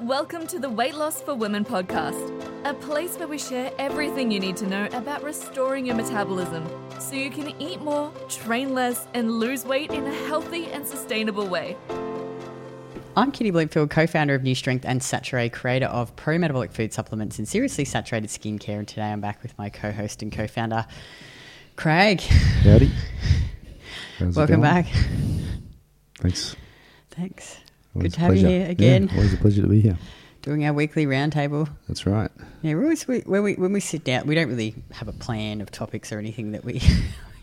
Welcome to the Weight Loss for Women podcast, a place where we share everything you need to know about restoring your metabolism so you can eat more, train less, and lose weight in a healthy and sustainable way. I'm Kitty Blomfield, co founder of Nu Strength and Saturée, creator of pro metabolic food supplements and seriously saturated skincare. And today I'm back with my co host and co founder, Craig. Howdy. How's it Welcome going? back. Thanks. Thanks. Always Good to have you here again. Yeah, always a pleasure to be here. Doing our weekly roundtable. That's right. Yeah, we always, we, when, we, when we sit down, we don't really have a plan of topics or anything that we.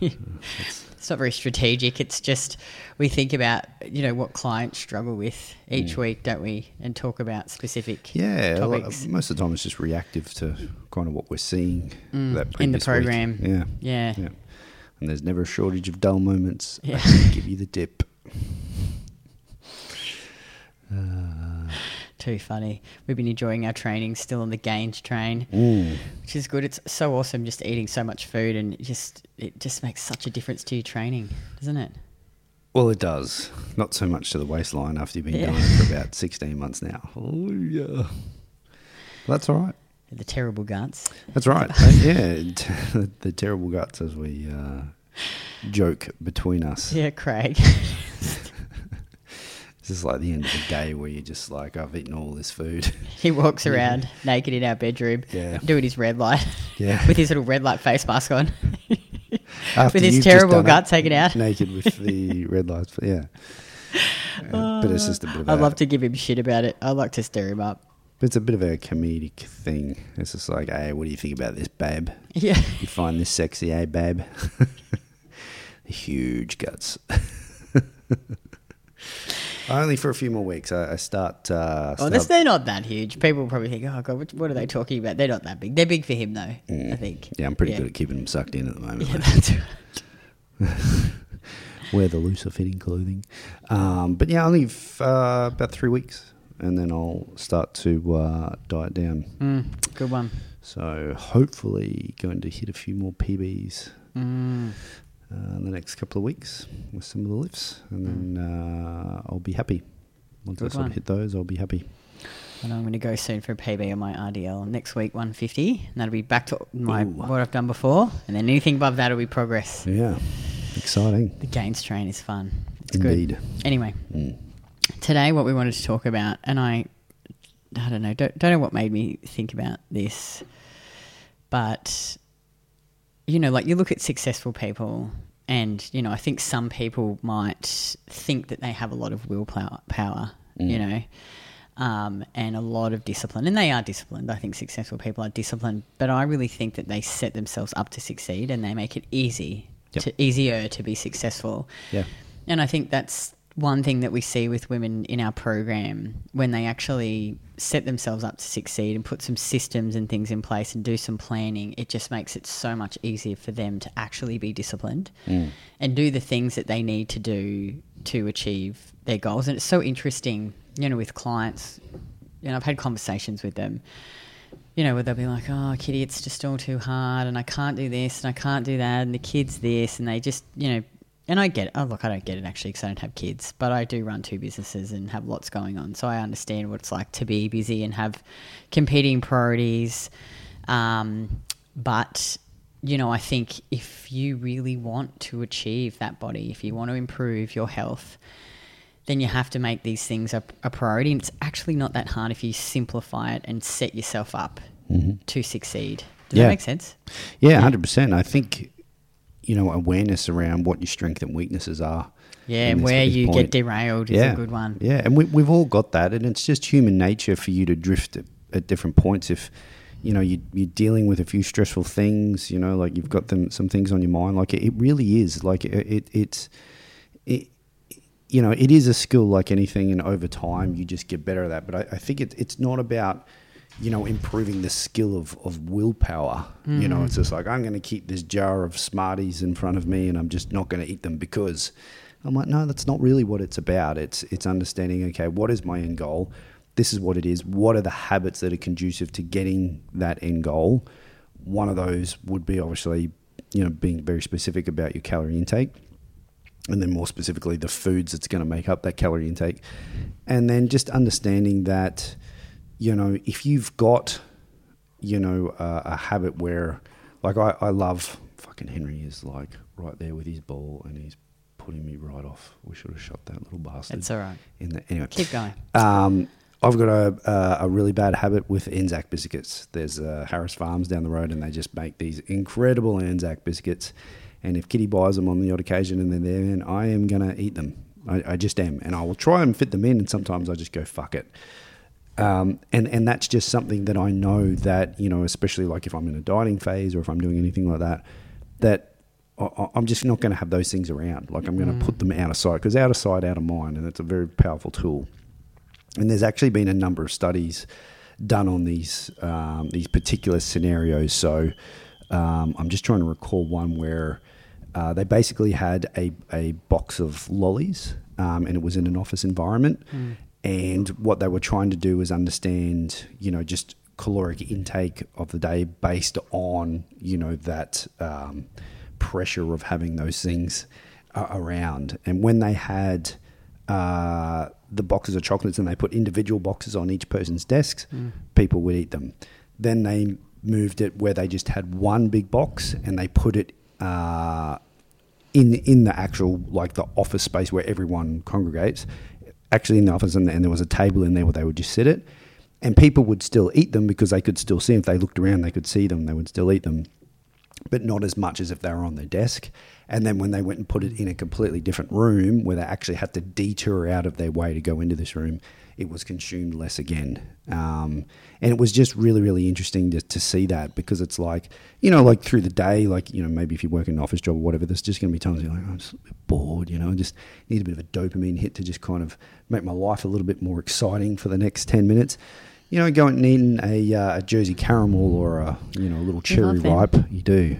it's not very strategic. It's just we think about, you know, what clients struggle with each week, don't we? And talk about specific Yeah, lot- most of the time it's just reactive to kind of what we're seeing that Mm, in the program. Yeah, Yeah. yeah. And there's never a shortage of dull moments. Yeah. Give you the dip. Too funny. We've been enjoying our training, still on the gains train, Mm. which is good. It's so awesome just eating so much food, and it just it just makes such a difference to your training, doesn't it? Well, it does. Not so much to the waistline after you've been Yeah. doing it for about 16 months now. Oh, yeah. Well, that's all right. The terrible guts. That's right. Yeah, t- the terrible guts as we uh, joke between us. Yeah, Craig. This is like the end of the day where you're just like, I've eaten all this food. he walks around naked in our bedroom, Yeah. doing his red light, Yeah. with his little red light face mask on, with his terrible guts taken out. Naked with the red lights. Yeah. Uh, but it's just a bit of a, I'd love to give him shit about it. I'd like to stir him up. But It's a bit of a comedic thing. It's just like, hey, what do you think about this, babe? Yeah. You find this sexy, eh, babe? Huge guts. Only for a few more weeks. I, I start. Uh, Oh, start that's, they're not that huge. People probably think, oh, God, what, what are they talking about? They're not that big. They're big for him, though, I think. Mm. yeah, I'm pretty good at keeping them sucked in at the moment. Yeah, mate. that's right. wear the looser fitting clothing. Um, but yeah, only f- uh, about three weeks, and then I'll start to uh, diet down. Mm, good one. So hopefully, going to hit a few more PBs Mm. Uh, in the next couple of weeks with some of the lifts, and then uh, I'll be happy. Once I Good sort one. of hit those, I'll be happy. And I'm going to go soon for a PB on my RDL next week, 150. And that'll be back to my Ooh. what I've done before. And then anything above that will be progress. Yeah, exciting. The gains train is fun. It's Indeed. good. Anyway, Mm. today what we wanted to talk about, and I, I don't know, don't, don't know what made me think about this, but you know, like you look at successful people, and you know, I think some people might think that they have a lot of willpower, power, you know, um, and a lot of discipline, and they are disciplined. I think successful people are disciplined, but I really think that they set themselves up to succeed, and they make it easy, Yep. to easier to be successful. Yeah. And I think that's one thing that we see with women in our program when they actually set themselves up to succeed and put some systems and things in place and do some planning, it just makes it so much easier for them to actually be disciplined mm. and do the things that they need to do to achieve their goals. And it's so interesting, you know, with clients, you know, I've had conversations with them you know, where they'll be like, oh, Kitty, it's just all too hard and I can't do this and I can't do that and the kids this and they just, you know, and I get it. Oh, look, I don't get it actually because I don't have kids, but I do run two businesses and have lots going on. So I understand what it's like to be busy and have competing priorities. Um, but, you know, I think if you really want to achieve that body, if you want to improve your health, then you have to make these things a, a priority. And it's actually not that hard if you simplify it and set yourself up to succeed. Does Yeah. that make sense? Yeah, hundred percent. I think you know awareness around what your strengths and weaknesses are. Yeah, and where you point. get derailed is a good one. Yeah, and we, we've all got that, and it's just human nature for you to drift at, at different points. If you know you, you're dealing with a few stressful things, you know, like you've got them some things on your mind. Like it, it really is. Like it, it it's it. You know, it is a skill like anything, and over time you just get better at that. But I, I think it, it's not about you know improving the skill of, of willpower. You know, it's just like I'm going to keep this jar of Smarties in front of me, and I'm just not going to eat them because I'm like, no, that's not really what it's about. It's it's understanding, okay, what is my end goal? This is what it is. What are the habits that are conducive to getting that end goal? One of those would be obviously, you know, being very specific about your calorie intake. And then more specifically, the foods that's going to make up that calorie intake. And then just understanding that you know, if you've got, you know, uh, a habit where, like, I, I love fucking Henry is like right there with his ball and he's putting me right off. We should have shot that little bastard. It's all right. In the, anyway, Keep going. um, I've got a, a, a really bad habit with Anzac biscuits. There's uh, Harris Farms down the road, and they just make these incredible Anzac biscuits. And if Kitty buys them on the odd occasion and they're there, then I am going to eat them. I, I just am. And I will try and fit them in, and sometimes I just go, fuck it. Um, and, and that's just something that I know that, you know, especially like if I'm in a dieting phase or if I'm doing anything like that, that I, I'm just not going to have those things around. Like I'm going to put them out of sight because out of sight, out of mind. And it's a very powerful tool. And there's actually been a number of studies done on these um, these particular scenarios. So um, I'm just trying to recall one where uh, they basically had a, a box of lollies, um, and it was in an office environment. And what they were trying to do was understand, you know, just caloric intake of the day based on, you know, that um, pressure of having those things uh, around. And when they had uh, the boxes of chocolates and they put individual boxes on each person's desks, people would eat them. Then they moved it where they just had one big box and they put it uh, in in the actual like the office space where everyone congregates. Actually, in the office, and, and there was a table in there where they would just sit it, and people would still eat them because they could still see them. If they looked around, they could see them. They would still eat them but not as much as if they were on their desk. And then when they went and put it in a completely different room where they actually had to detour out of their way to go into this room, it was consumed less again. Um, and it was just really, really interesting to, to see that because it's like, you know, like through the day, like, you know, maybe if you work in an office job or whatever, there's just going to be times you're like, oh, I'm just bored, you know, I just need a bit of a dopamine hit to just kind of make my life a little bit more exciting for the next 10 minutes you know, going and eating a, uh, a Jersey caramel or a you know a little cherry ripe, you do.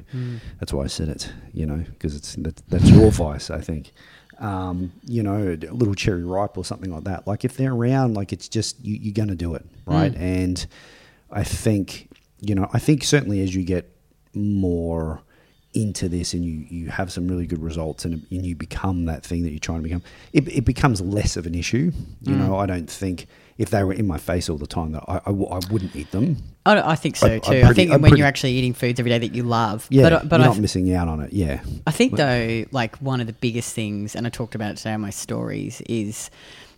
That's why I said it, you know, because it's that, that's your vice, I think. Um, you know, a little cherry ripe or something like that. Like if they're around, like it's just you, you're going to do it, right? And I think you know, I think certainly as you get more into this and you, you have some really good results and, and you become that thing that you're trying to become, it, it becomes less of an issue. You mm. know, I don't think if they were in my face all the time that I, I, w- I wouldn't eat them. I, I think so I- too. I pretty- think I'm when pretty- you're actually eating foods every day that you love, Yeah, but but you're I, not missing out on it. Yeah. I think though, like one of the biggest things, and I talked about it today on my stories, is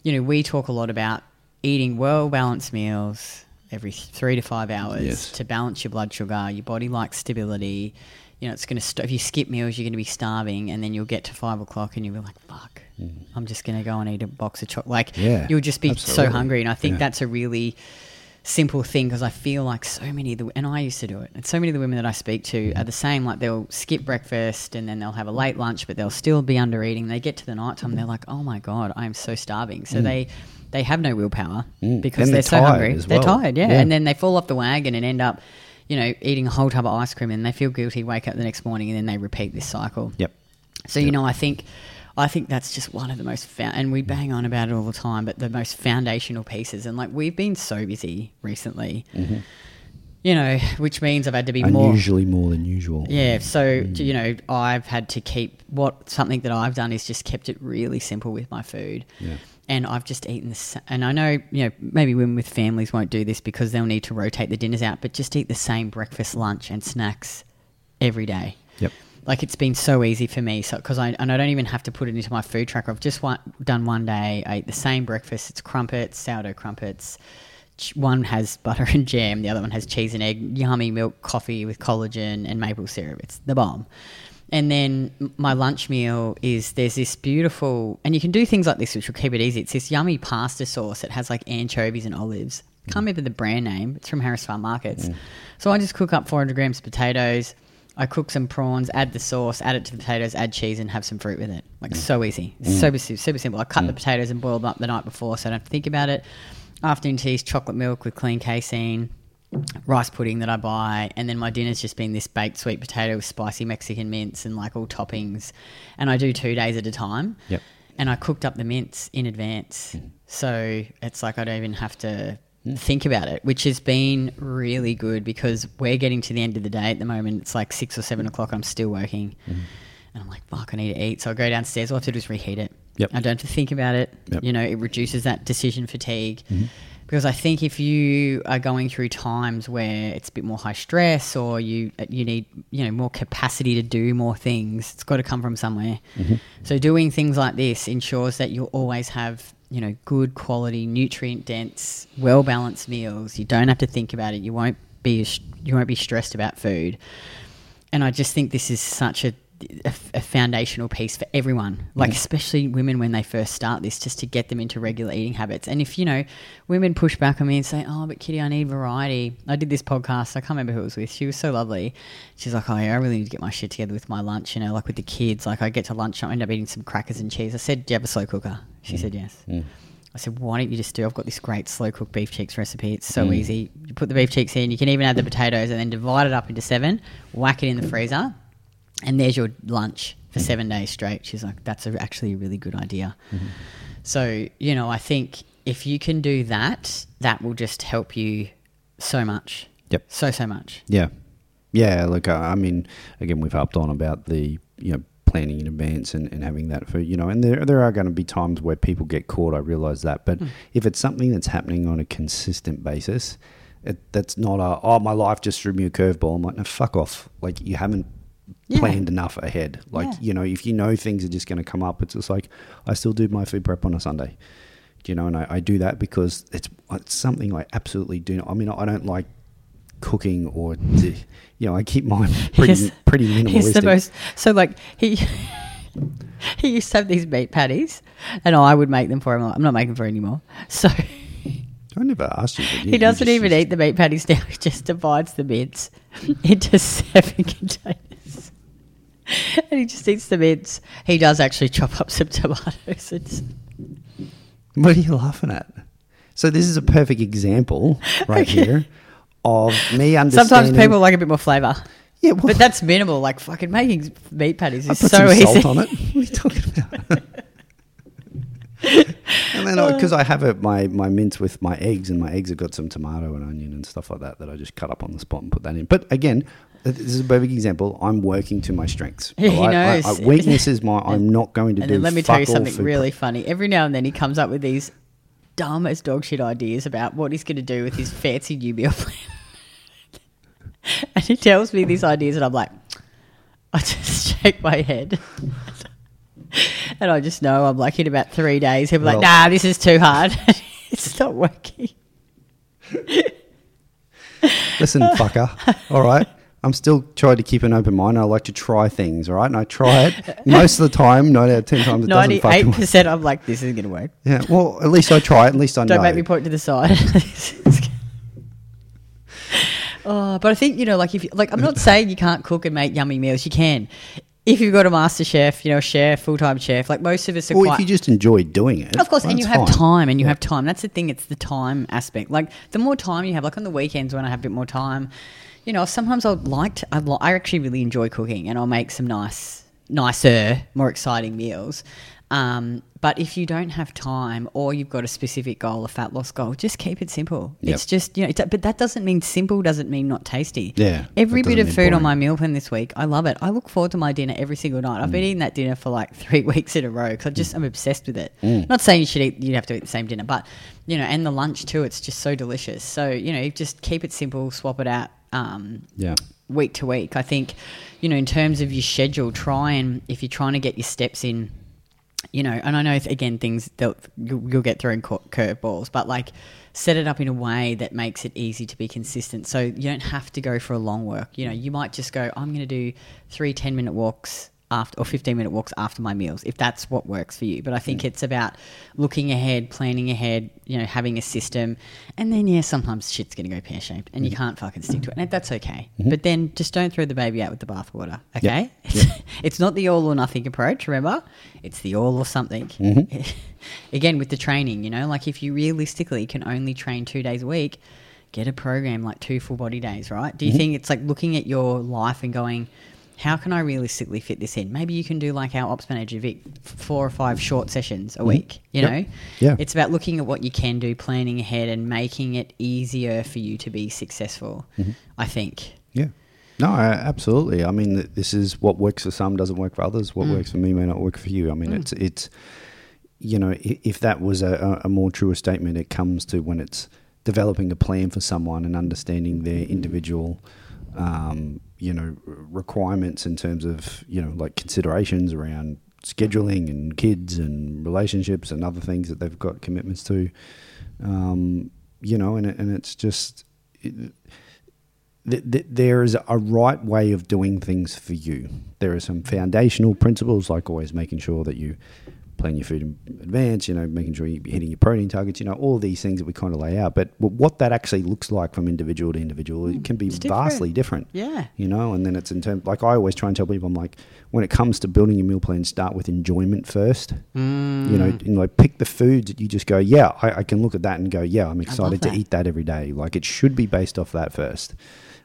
you know we talk a lot about eating well balanced meals every three to five hours Yes. to balance your blood sugar. Your body likes stability. You know, it's going to st- if you skip meals, you're going to be starving, and then you'll get to five o'clock and you'll be like, "Fuck, I'm just going to go and eat a box of chocolate." Like, Mm. Yeah, you'll just be so hungry, and I think Yeah. that's a really simple thing because I feel like so many of the and I used to do it, and so many of the women that I speak to are the same. Like they'll skip breakfast and then they'll have a late lunch, but they'll still be under eating. They get to the night time, they're like, "Oh my god, I am so starving." So they they have no willpower Mm. because they're, they're so hungry. as They're tired, yeah. Yeah. and then they fall off the wagon and end up. You know, eating a whole tub of ice cream, and they feel guilty. Wake up the next morning, and then they repeat this cycle. Yep. So you know, I think, I think that's just one of the most, fou- and we bang on about it all the time, but the most foundational pieces. And like we've been so busy recently, mm-hmm. you know, which means I've had to be more. Unusually more than usual. Yeah, so mm. you know, I've had to keep what something that I've done is just kept it really simple with my food. Yeah. And I've just eaten this, and I know you know maybe women with families won't do this because they'll need to rotate the dinners out, but just eat the same breakfast, lunch, and snacks every day. Yep. Like it's been so easy for me, so because I and I don't even have to put it into my food tracker. I've just one, done one day. I ate the same breakfast. It's crumpets, sourdough crumpets. One has butter and jam. The other one has cheese and egg. Yummy milk coffee with collagen and maple syrup. It's the bomb. And then my lunch meal is there's this beautiful, and you can do things like this, which will keep it easy. It's this yummy pasta sauce. It has like anchovies and olives. Mm. Can't remember the brand name. It's from Harris Farm Markets. So I just cook up 400 grams of potatoes. I cook some prawns, add the sauce, add it to the potatoes, add cheese, and have some fruit with it. Like mm. so easy, mm. super super super simple. I cut the potatoes and boil them up the night before, so I don't have to think about it. Afternoon teas, chocolate milk with clean casein, rice pudding that I buy, and then my dinner's just been this baked sweet potato with spicy Mexican mince and like all toppings. And I do two days at a time. Yep. And I cooked up the mince in advance, mm-hmm. so it's like I don't even have to think about it, which has been really good because we're getting to the end of the day at the moment. It's like six or seven o'clock. I'm still working. Mm-hmm. And I'm like, fuck, I need to eat. So I go downstairs. All I have to do is reheat it. Yep. I don't have to think about it. Yep. You know, it reduces that decision fatigue. Mm-hmm. Because I think if you are going through times where it's a bit more high stress or you you need you know more capacity to do more things, it's got to come from somewhere. Mm-hmm. So doing things like this ensures that you'll always have you know good quality, nutrient dense, well balanced meals. You don't have to think about it. You won't be you won't be stressed about food. And I just think this is such a a, a foundational piece for everyone, like especially women when they first start this, just to get them into regular eating habits. And if you know, women push back on me and say, "Oh, but Kitty, I need variety." I did this podcast. I can't remember who it was with. She was so lovely. She's like, "Oh, yeah, I really need to get my shit together with my lunch." You know, like with the kids. Like I get to lunch, I end up eating some crackers and cheese. I said, "Do you have a slow cooker?" She mm. said, "Yes." Mm. I said, "Why don't you just do? I've got this great slow cooked beef cheeks recipe. It's so mm. easy. You put the beef cheeks in. You can even add the potatoes and then divide it up into seven. Whack it in the freezer." And there's your lunch for seven days straight. She's like, that's a, actually a really good idea. So, you know, I think if you can do that, that will just help you so much. Yep. So, so much. Yeah, yeah. Look, uh, I mean, again, we've harped on about the you know planning in advance and, and having that for you know, and there there are going to be times where people get caught. I realise that, but if it's something that's happening on a consistent basis, it, that's not a oh my life just threw me a curveball. I'm like, no, fuck off. Like you haven't Yeah. planned enough ahead. Like Yeah. you know, if you know things are just going to come up, it's just like I still do my food prep on a Sunday. Do you know, and I, I do that because it's it's something I absolutely do. Not, I mean, I don't like cooking or you know, I keep mine pretty He's- pretty minimalistic. He's the most. So, like, he. He used to have these meat patties, and I would make them for him. I'm not making for him anymore. So I never asked you. You- he doesn't just- even eat the meat patties now. He just divides the mince into seven containers. And he just eats the mince. He does actually chop up some tomatoes. It's, What are you laughing at? So this is a perfect example right here of me understanding. sometimes people like a bit more flavour. yeah, well, But that's minimal. Like fucking making meat patties I is put so some easy. salt on it. What are you talking about? and then because I have it, my my mince with my eggs, and my eggs have got some tomato and onion and stuff like that that I just cut up on the spot and put that in. But again, this is a perfect example. I'm working to my strengths. Yeah, he alright? I- knows. I, weakness is my. I'm not going to And do. then let me tell you something really funny. Every now and then he comes up with these dumb as dog shit ideas about what he's going to do with his fancy new meal plan. and he tells me these ideas, and I'm like, I just shake my head. and I just know I'm like, in about three days, he'll be like, nah, this is too hard. it's not working. Listen, fucker. All right. I'm still trying to keep an open mind. I like to try things, all right? And I try it most of the time, nine out of ten times it doesn't fucking work. 98%, I'm like, this isn't going to work. Yeah, well, at least I try it. At least I know. Don't make me point to the side. oh, but I think you know, like if you, like I'm not saying you can't cook and make yummy meals. You can, if you've got a master chef, you know, chef, full time chef. Like most of us are Or quite. if you just enjoy doing it. of course, and you have fine. time, and you have time. That's the thing. It's the time aspect. Like the more time you have, like on the weekends when I have a bit more time, you know, sometimes I'd like to. I'd li- I actually really enjoy cooking, and I'll make some nice, nicer, more exciting meals. Um, but if you don't have time, or you've got a specific goal, a fat loss goal, just keep it simple. Yep. It's just you know, it's, but that doesn't mean simple. Doesn't mean not tasty. Yeah, Every bit of food on my meal plan this week, I love it. I look forward to my dinner every single night. Mm. I've been eating that dinner for like three weeks in a row because I just I'm obsessed with it. Not saying you should eat, you have to eat the same dinner, but you know, and the lunch too. It's just so delicious. So you know, just keep it simple, swap it out. Um, Yeah. week to week. I think, you know, in terms of your schedule, try and if you're trying to get your steps in, you know, and I know again things that you'll, you'll get thrown curveballs, but like set it up in a way that makes it easy to be consistent. So you don't have to go for a long work. You know, you might just go, I'm going to do three 10 minute walks after or 15 minute walks after my meals if that's what works for you. But i think it's about looking ahead planning ahead you know having a system. And then yeah sometimes shit's going to go pear-shaped and you mm. can't fucking stick to it. And that's okay. Mm-hmm. But then just don't throw the baby out with the bathwater okay? It's, it's not the all or nothing approach remember? It's the all or something. Mm-hmm. Again with the training you know like if you realistically can only train two days a week get a program like two full body days right? Do you mm-hmm. think it's like looking at your life and going how can I realistically fit this in? Maybe you can do like our ops manager Vic, four or five short sessions a mm-hmm. week. You Yep. know, Yeah. It's about looking at what you can do, planning ahead, and making it easier for you to be successful. Mm-hmm. I think. Yeah. No, I- absolutely. I mean, this is what works for some doesn't work for others. What mm. works for me may not work for you. I mean, mm. it's it's you know, if that was a, a more truer statement, it comes to when it's developing a plan for someone and understanding their individual, um, you know, requirements in terms of, you know, like considerations around scheduling and kids and relationships and other things that they've got commitments to, um, you know, and, and it's just, it, th- th- there is a right way of doing things for you. There are some foundational principles, like always making sure that you plan your food in advance, you know, making sure you're hitting your protein targets, you know, all these things that we kind of lay out. But what that actually looks like from individual to individual, it can be different. vastly different. Yeah. You know, and then it's in terms, like I always try and tell people, I'm like, when it comes to building your meal plan, start with enjoyment first. Mm. You know, you know, like pick the foods that you just go, yeah, I, I can look at that and go, yeah, I'm excited to eat that every day. Like it should be based off that first.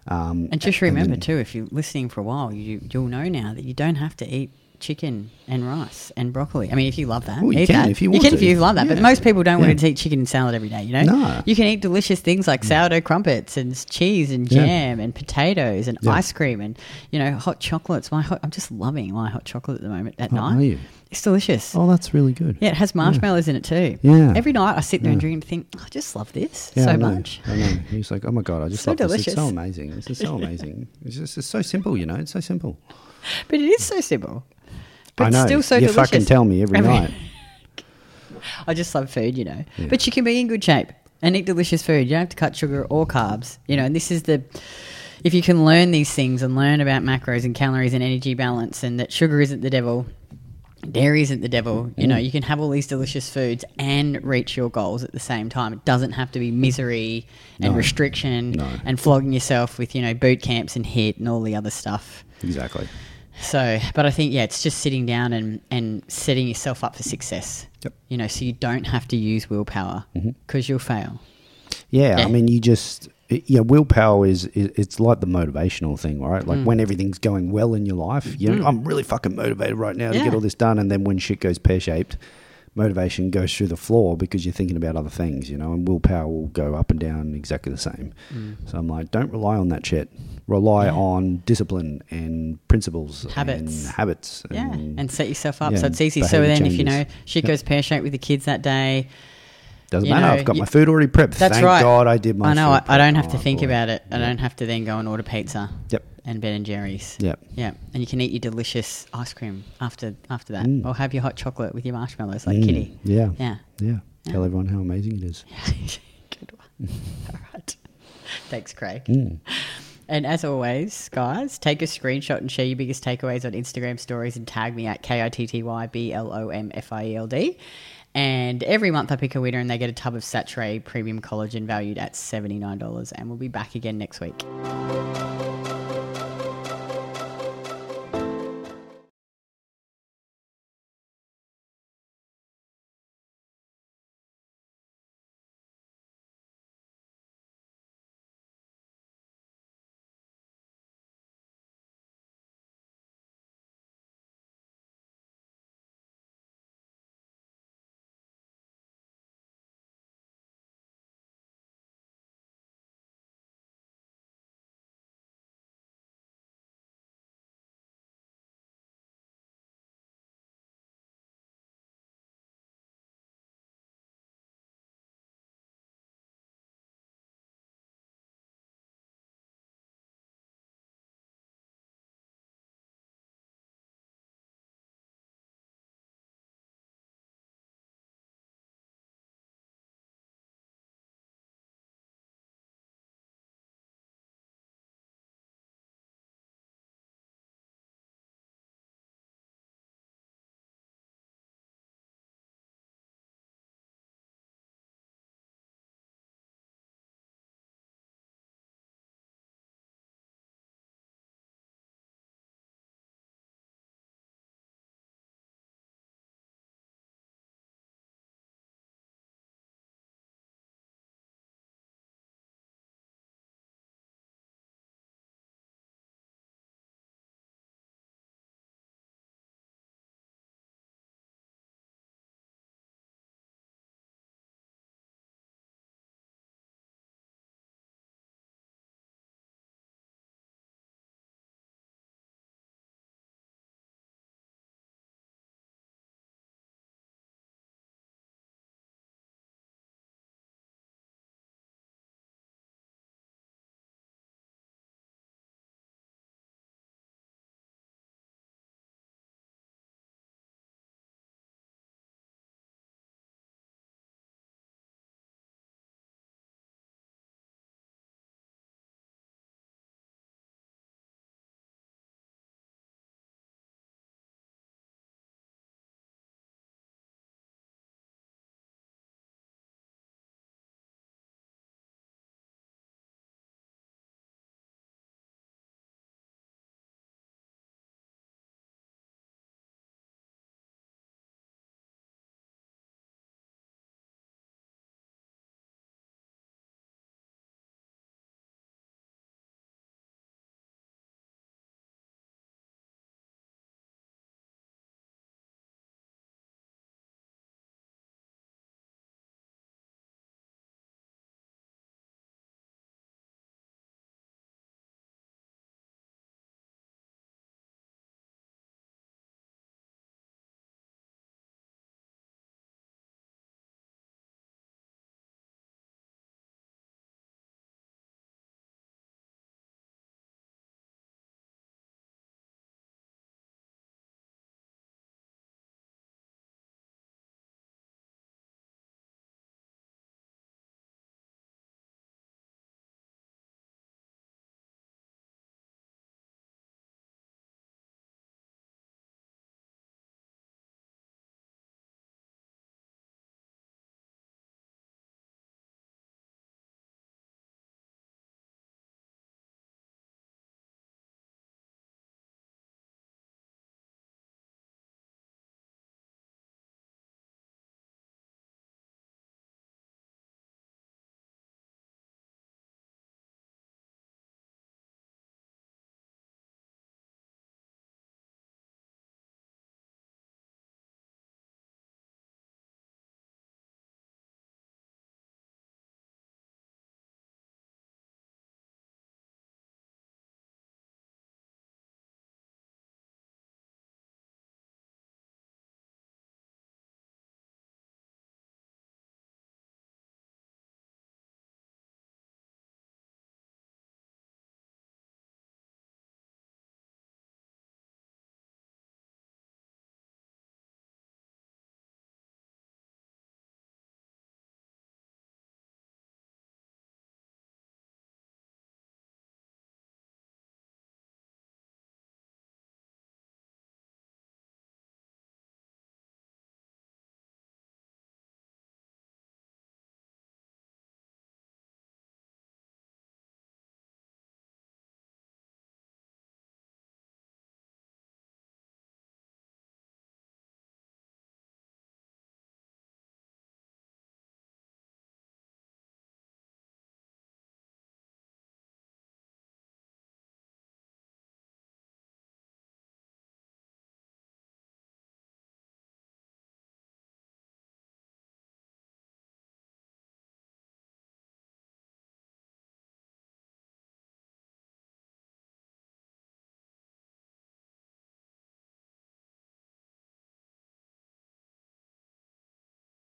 Um, And just remember then- too, if you're listening for a while, you you'll know now that you don't have to eat chicken and rice and broccoli. I mean, if you love that, Well, you eat can that. if you want You can to. if you love that. But most people don't Yeah. want to eat chicken and salad every day. You know, No. you can eat delicious things like sourdough crumpets and cheese and Yeah. jam and potatoes and Yeah. ice cream and you know hot chocolates. My hot, I'm just loving my hot chocolate at the moment at Oh, night. are you? It's delicious. Oh, that's really good. Yeah, it has marshmallows in it too. Yeah. Every night I sit there and Yeah. drink and think, "Oh, I just love this Yeah, so I much. I know. He's like, oh my god, I just So love this. It's so amazing. This is so amazing. It's just it's so simple, you know. It's so simple. But it is so simple. But I know. still so you delicious. fucking tell me every night. I just love food, you know. Yeah. But you can be in good shape and eat delicious food. You don't have to cut sugar or carbs, you know. And this is the if you can learn these things and learn about macros and calories and energy balance and that sugar isn't the devil, dairy isn't the devil, you Mm. know, you can have all these delicious foods and reach your goals at the same time. It doesn't have to be misery and No. restriction No. and flogging yourself with, you know, boot camps and HIIT and all the other stuff. Exactly. So, but I think yeah, it's just sitting down and and setting yourself up for success. Yep. You know, so you don't have to use willpower because you'll fail. Yeah, Yeah. I mean, you just yeah, willpower is, is it's like the motivational thing, right? Mm. Like when everything's going well in your life, you know, I'm really fucking motivated right now to get all this done, and then when shit goes pear shaped, motivation goes through the floor because you're thinking about other things, you know, and willpower will go up and down exactly the same. So I'm like, don't rely on that shit. Rely Mm. Yeah. on discipline and principles, Habits. and habits, Yeah, and, and set yourself up yeah, so it's easy. So then, if you know changes. shit Yep. goes pear shaped with the kids that day, doesn't matter. know, I've got you- my food already prepped. that's Thank right. God I did my. I know I, I don't have to Oh, think boy. about it. I Yeah. don't have to then go and order pizza Yep. And Ben and Jerry's. Yep. Yeah, and you can eat your delicious ice cream after after that, Mm. or have your hot chocolate with your marshmallows like Mm, Kitty. Yeah. Yeah. Yeah. Yeah. Tell everyone how amazing it is. Good one. All right. Thanks, Craig. Mm. And as always, guys, take a screenshot and share your biggest takeaways on Instagram stories and tag me at K I T T Y B L O M F I E L D. And every month I pick a winner and they get a tub of Saturée premium collagen valued at $79. And we'll be back again next week.